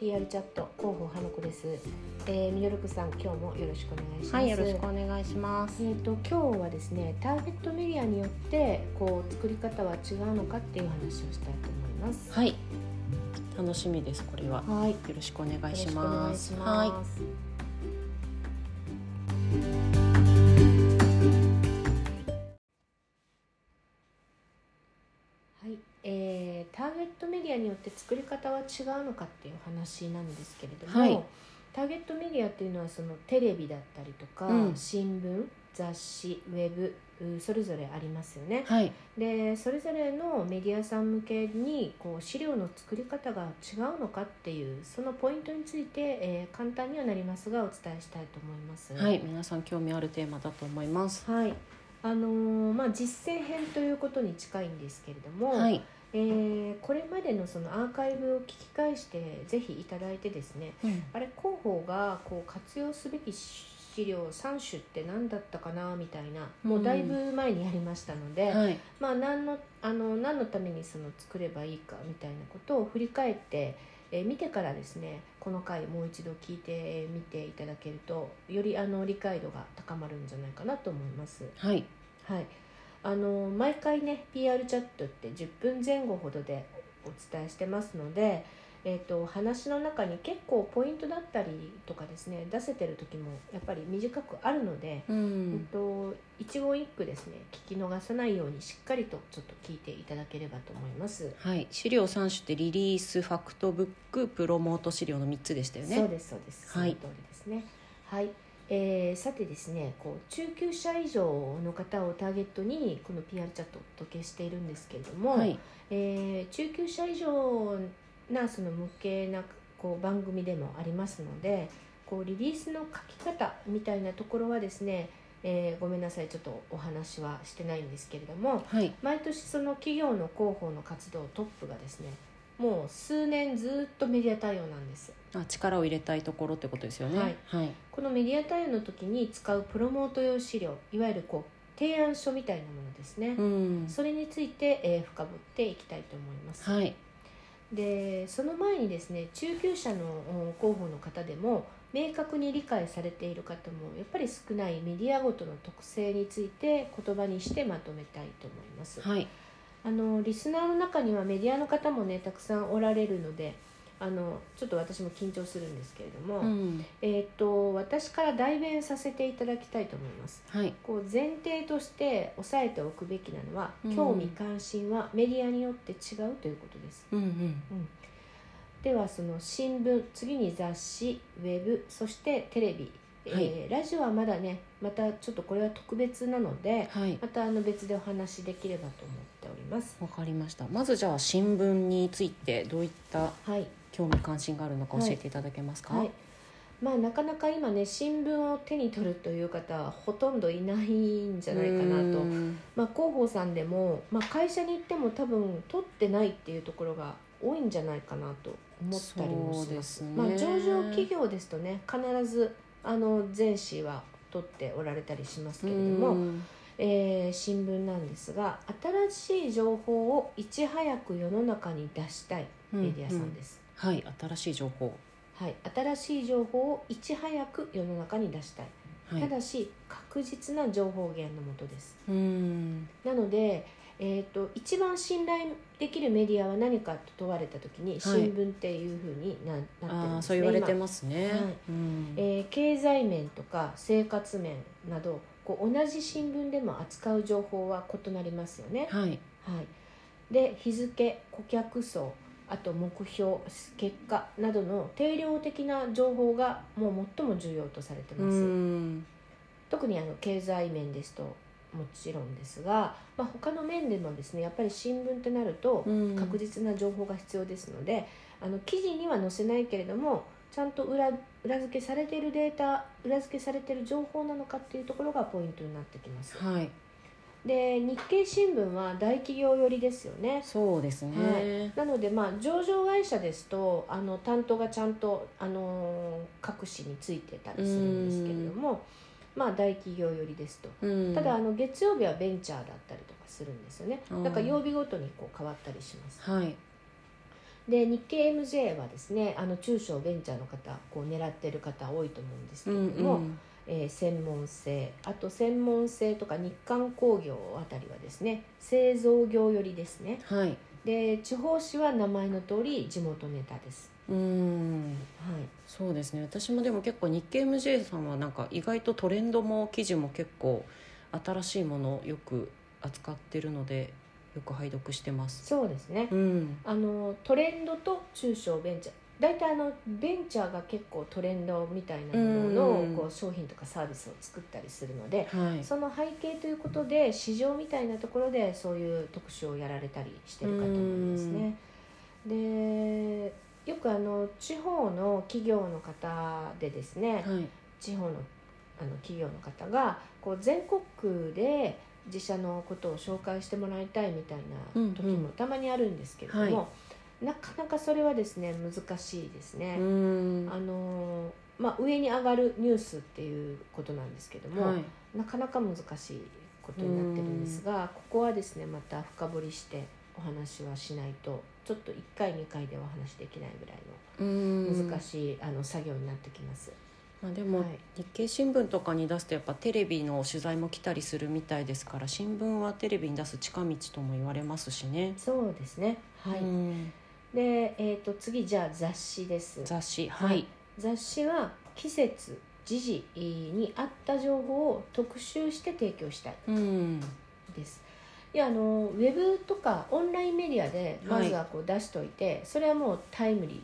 PR チャット広報花子です。えー、ミドルクさん今日もよろしくお願いします。はい、よろしくお願いします。えっ、と今日はですねターゲットメディアによってこう作り方は違うのかっていう話をしたいと思います。はい、楽しみです。これははい。よろしくお願いします。はい、トメディアによって作り方は違うのかっていう話なんですけれども、はいターゲットメディアっていうのはそのテレビだったりとか、うん新聞雑誌ウェブうそれぞれありますよねい、。はい、でそれぞれのメディアさん向けにこう資料の作り方が違うのかっていうそのポイントについて、えー簡単にはなりますがお伝えしたいと思います。はい、皆さん興味あるテーマだと思います。はいあのーまあ、実践編ということに近いんですけれども、はい、えーこれまでのそのアーカイブを聞き返してぜひいただいてですねうん、あれ広報がこう活用すべき資料3種って何だったかなみたいなもうだいぶ前にやりましたので、はい、まあ、何のあの何のためにその作ればいいかみたいなことを振り返って、えー見てからですねこの回もう一度聞いてみていただけるとよりあの理解度が高まるんじゃないかなと思います。はい、はい、あの毎回ね PR チャットって10分前後ほどでお伝えしてますので、えー、と話の中に結構ポイントだったりとかですね出せてる時もやっぱり短くあるので、ううんん、と一言一句ですね聞き逃さないようにしっかりとちょっと聞いていただければと思います。はい、資料三種ってリリース、ファクトブック、プロモート資料の三つでしたよね。そうですそうです、はい。その通りですね。はい、えーさてですねこう中級者以上の方をターゲットにこの PR チャットをお届けしているんですけれども、はい、えー中級者以上なその向けなこう番組でもありますのでこうリリースの書き方みたいなところはですね、えーごめんなさいちょっとお話はしてないんですけれどもはい、毎年その企業の広報の活動トップがですねもう数年ずっとメディア対応なんです。あ、力を入れたいところってことですよね。はい、はい、このメディア対応の時に使うプロモート用資料いわゆるこう提案書みたいなものですね、うん、それについて、えー深掘っていきたいと思います、はい、でその前にですね中級者のお広報の方でも明確に理解されている方もやっぱり少ないメディアごとの特性について言葉にしてまとめたいと思います。はい、あのリスナーの中にはメディアの方もねたくさんおられるのであのちょっと私も緊張するんですけれども、うん、えー、と私から代弁させていただきたいと思います。はい、こう前提として押さえておくべきなのは、うん。興味関心はメディアによって違うということです。うん、うん、ではその新聞次に雑誌ウェブそしてテレビ、えーラジオはまだねまたちょっとこれは特別なのではい。またあの別でお話しできればと思っております。わかりました。まずじゃあ新聞についてどういったはい。興味関心があるのか教えてい。ただけますか？はい。まあなかなか今ね新聞を手に取るという方はほとんどいないんじゃないかなと。うん。まあ、広報さんでも、まあ、会社に行っても多分取ってないっていうところが多いんじゃないかなと思ったりもします。すね。まあ、上場企業ですとね必ずあの全紙は取っておられたりしますけれども、うんえー新聞なんですが新しい情報をいち早く世の中に出したいメディアさんです、はい、新しい情報。はい、新しい情報をいち早く世の中に出したい、はい。ただし確実な情報源のもとですうん。なので、えー、と一番信頼できるメディアは何かと問われた時に新聞っていうふうにな,、なってるんですそう言われて今ますね。はいうん。えー経済面とか生活面などこう同じ新聞でも扱う情報は異なりますよね。はい。はい、で日付顧客層あと目標結果などの定量的な情報がもう最も重要とされてうます。ん。特にあの経済面ですともちろんですが、まあ、他の面でもですねやっぱり新聞ってなるとうん。確実な情報が必要ですので、あの記事には載せないけれどもちゃんと裏裏付けされているデータ裏付けされている情報なのかっていうところがポイントになってきます。はい。で日経新聞は大企業寄りですよね。そうですね。なのでまあ上場会社ですとあの担当がちゃんとあの各紙についてたりするんですけれどもまあ大企業寄りですと。うん。ただあの月曜日はベンチャーだったりとかするんですよね。うん。だから曜日ごとにこう変わったりします。はい。で日経 MJ はですねあの中小ベンチャーの方こう狙ってる方多いと思うんですけうんれども、うん。えー専門性あと専門性とか日韓工業あたりはですね製造業寄りですね。はい。で地方紙は名前の通り地元ネタですうんはい。そうですね。私もでも結構日経 MJ さんはなんか意外とトレンドも記事も結構新しいものをよく扱ってるのでよく拝読してます。そうですね。うん。あのトレンドと中小ベンチャー。大体あのベンチャーが結構トレンドみたいなものうんのこう商品とかサービスを作ったりするのではい。その背景ということで市場みたいなところでそういう特集をやられたりしてるかと思いますね。でよくあの地方の企業の方でですねはい。地方のあの企業の方がこう全国区で自社のことを紹介してもらいたいみたいな時うんうん。もたまにあるんですけれども、はなかなかそれはですね難しいですね。うん。あのまあ、上に上がるニュースっていうことなんですけども、はい。なかなか難しいことになってるんですがここはですねまた深掘りしてお話はしないとちょっと1回2回ではお話できないぐらいうん。の難しい、あの作業になってきます。まあ、でも、はい。日経新聞とかに出すとやっぱテレビの取材も来たりするみたいですから新聞はテレビに出す近道とも言われますしね。そうですね。はい、うん。で、えー、と次じゃあ雑誌です。雑誌ははい。い、雑誌は季節時事に合った情報を特集して提供したいうん。ですいやあのウェブとかオンラインメディアでまずはこう出しといて、それはもうタイムリ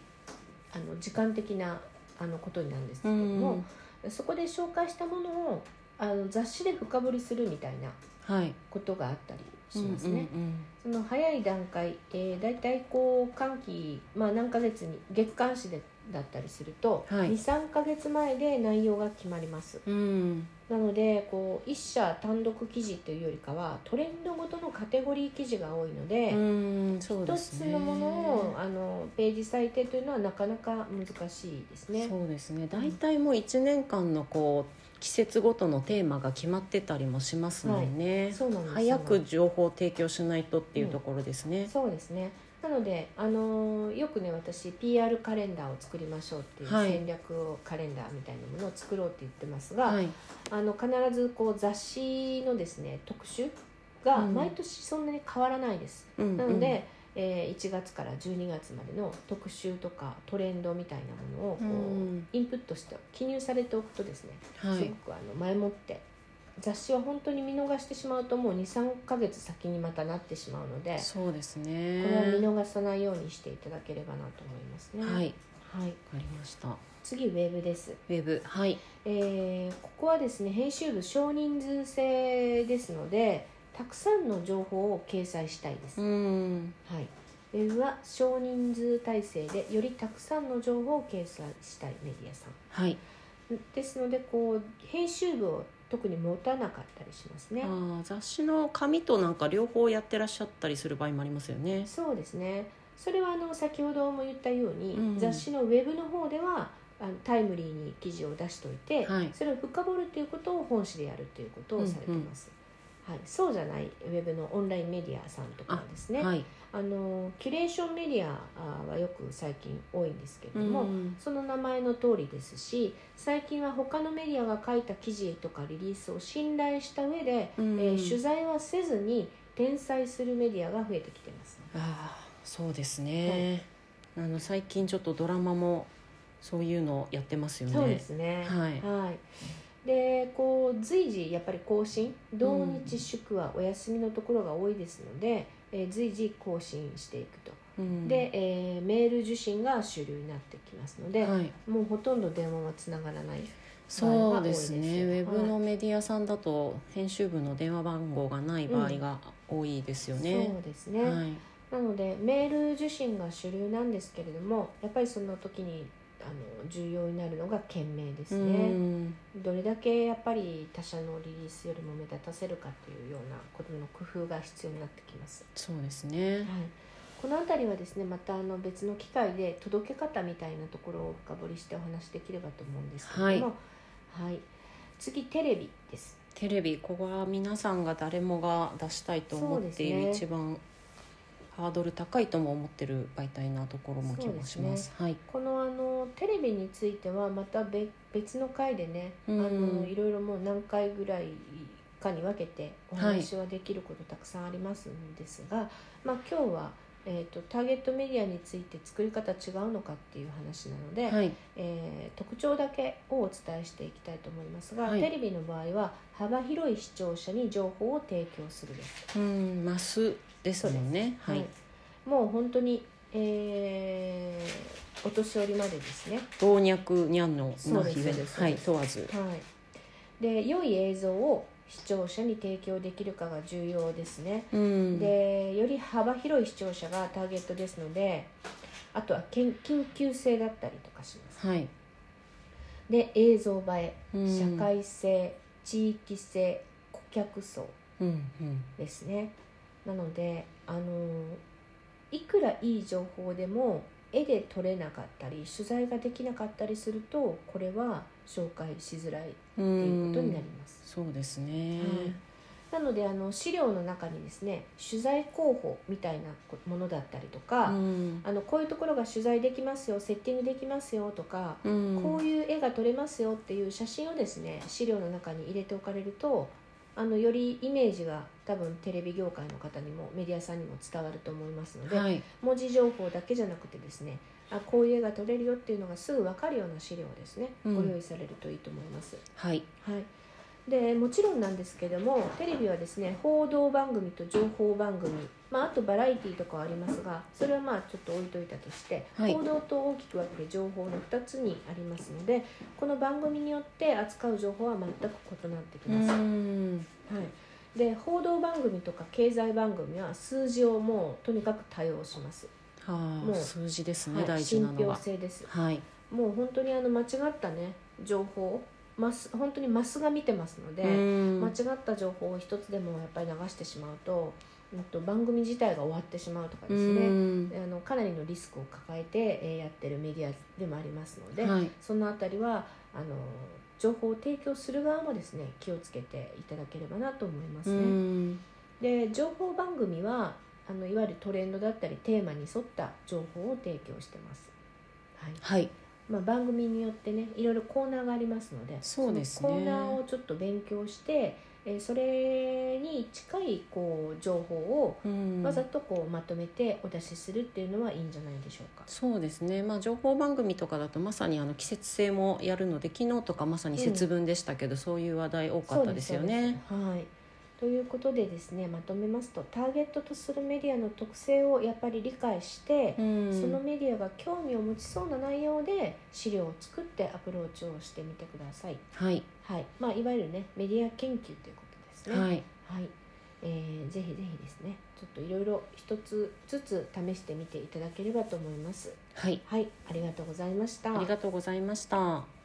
ーあの時間的なあのことになるんですけどもん、そこで紹介したものをあの雑誌で深掘りするみたいなはい。ことがあったりしますね。うんその早い段階、えー、大体こう寒気、まあ、何ヶ月に月刊誌でだったりすると、はい。23ヶ月前で内容が決まります。うん。うんなのでこう一社単独記事というよりかはトレンドごとのカテゴリー記事が多いので、うんそうで一すね。つのものをあのページ最低というのはなかなか難しいですね。そうですね。大体もう1年間のこう季節ごとのテーマが決まってたりもしますもんね、そうなんです早く情報を提供しないとっていうところですね、そうですねなので、あのよくね私 PR カレンダーを作りましょうっていうはい。戦略をカレンダーみたいなものを作ろうって言ってますが、はい。あの必ずこう雑誌のですね特集がうん。毎年そんなに変わらないです、うんうん。なので、えー1月から12月までの特集とかトレンドみたいなものをこう、うん。インプットして記入されておくとですね、はい。すごくあの前もって雑誌は本当に見逃してしまうともう23ヶ月先にまたなってしまうのでそうですこねれは見逃さないようにしていただければなと思いますね。はい。はい、わかりました。次ウェブです、ウェブ。はい。えーここはですね編集部少人数制ですのでたくさんの情報を掲載したいです、うん。はい、ウェブは少人数体制でよりたくさんの情報を掲載したいメディアさん。はい。ですのでこう編集部を特に持たなかったりしますね。あー雑誌の紙となんか両方やってらっしゃったりする場合もありますよね。そうですね。それはあの先ほども言ったように、うん。雑誌のウェブの方ではあのタイムリーに記事を出しておいて、はい。それを深掘るということを本誌でやるということをされてます、はい、そうじゃないウェブのオンラインメディアさんとかはですね。あ、はい。のキュレーションメディアあはよく最近多いんですけれども、うんその名前の通りですし最近は他のメディアが書いた記事とかリリースを信頼した上で、うんえー取材はせずに転載するメディアが増えてきてます。ああそうですね、あの最近ちょっとドラマもそういうのやってますよね。そうですね。はいでこう随時やっぱり更新同日祝はお休みのところが多いですので、えー随時更新していくと、うん。で、えーメール受信が主流になってきますので、はい。もうほとんど電話はつながらないそうですね場合が多いですよウェブのメディアさんだと編集部の電話番号がない場合が多いですよね、そうですね、はい。なのでメール受信が主流なんですけれどもやっぱりその時にあの重要になるのが件名ですうね、ん。どれだけやっぱり他社のリリースよりも目立たせるかというようなことの工夫が必要になってきます、そうですね。はい、この辺りはですねまたあの別の機会で届け方みたいなところを深掘りしてお話しできればと思うんですけれども、はい。次テレビです。テレビここは皆さんが誰もが出したいと思っている、一番ハードル高いとも思ってる媒体なところも気もします。はい。このあのテレビについてはまた別別の回でね、うん。あのいろいろもう何回ぐらいかに分けてお話はできることたくさんありますんですが、まあ今日は、えー、とターゲットメディアについて作り方違うのかっていう話なので、はい。えー特徴だけをお伝えしていきたいと思いますが、はい。テレビの場合は幅広い視聴者に情報を提供するです。うんマスですもんね。はい、もう本当に、えーお年寄りまでですね、老若にゃんのそうですまあそうです。はい問わず。はい、で良い映像を視聴者に提供できるかが重要ですね、うん。でより幅広い視聴者がターゲットですのであとは緊急性だったりとかします。はい。で映像映えうん。社会性地域性顧客層うんうん。ですね。なのであのいくらいい情報でも絵で撮れなかったり取材ができなかったりするとこれは紹介しづらいっていうことになります、そうですね、はい。なのであの資料の中にですね取材候補みたいなものだったりとか、うん。あのこういうところが取材できますよセッティングできますよとか、うん。こういう絵が撮れますよっていう写真をですね資料の中に入れておかれるとあのよりイメージが多分テレビ業界の方にもメディアさんにも伝わると思いますので、はい。文字情報だけじゃなくてですねあこういう絵が撮れるよっていうのがすぐ分かるような資料をですね、うん。ご用意されるといいと思います。はい。はい。でもちろんなんですけどもテレビはですね報道番組と情報番組、まあ、あとバラエティーとかはありますがそれはまあちょっと置いといたとして、はい。報道と大きく分けて情報の2つにありますのでこの番組によって扱う情報は全く異なってきうます。ん。はい、で報道番組とか経済番組は数字をもうとにかく多用します、はもうあ数字ですね、はい、大事な信のは。憑性です。はい。もう本当にあの間違ったね情報マス本当にマスが見てますので、うん。間違った情報を一つでもやっぱり流してしまうと,、うん、と番組自体が終わってしまうとかですね、うん。あのかなりのリスクを抱えて、えーやってるメディアでもありますので、はい。そのあたりはあの情報を提供する側もですね気をつけていただければなと思いますうね。んで情報番組はあのいわゆるトレンドだったりテーマに沿った情報を提供してます。はいはいまあ、番組によってねいろいろコーナーがありますのでそうですねそのコーナーをちょっと勉強して、えーそれに近いこう情報をうんわざとこうまとめてお出しするっていうのはいいんじゃないでしょうか。そうですね、まあ、情報番組とかだとまさにあの季節性もやるので昨日とかまさに節分でしたけど、そういう話題多かったですよね。はいということでですねまとめますとターゲットとするメディアの特性をやっぱり理解して、うんそのメディアが興味を持ちそうな内容で資料を作ってアプローチをしてみてください。はい、はいまあ、いわゆるねメディア研究ということですね。はい、はいえーぜひぜひですねちょっといろいろ一つずつ試してみていただければと思います。はい、はい、ありがとうございました。ありがとうございました。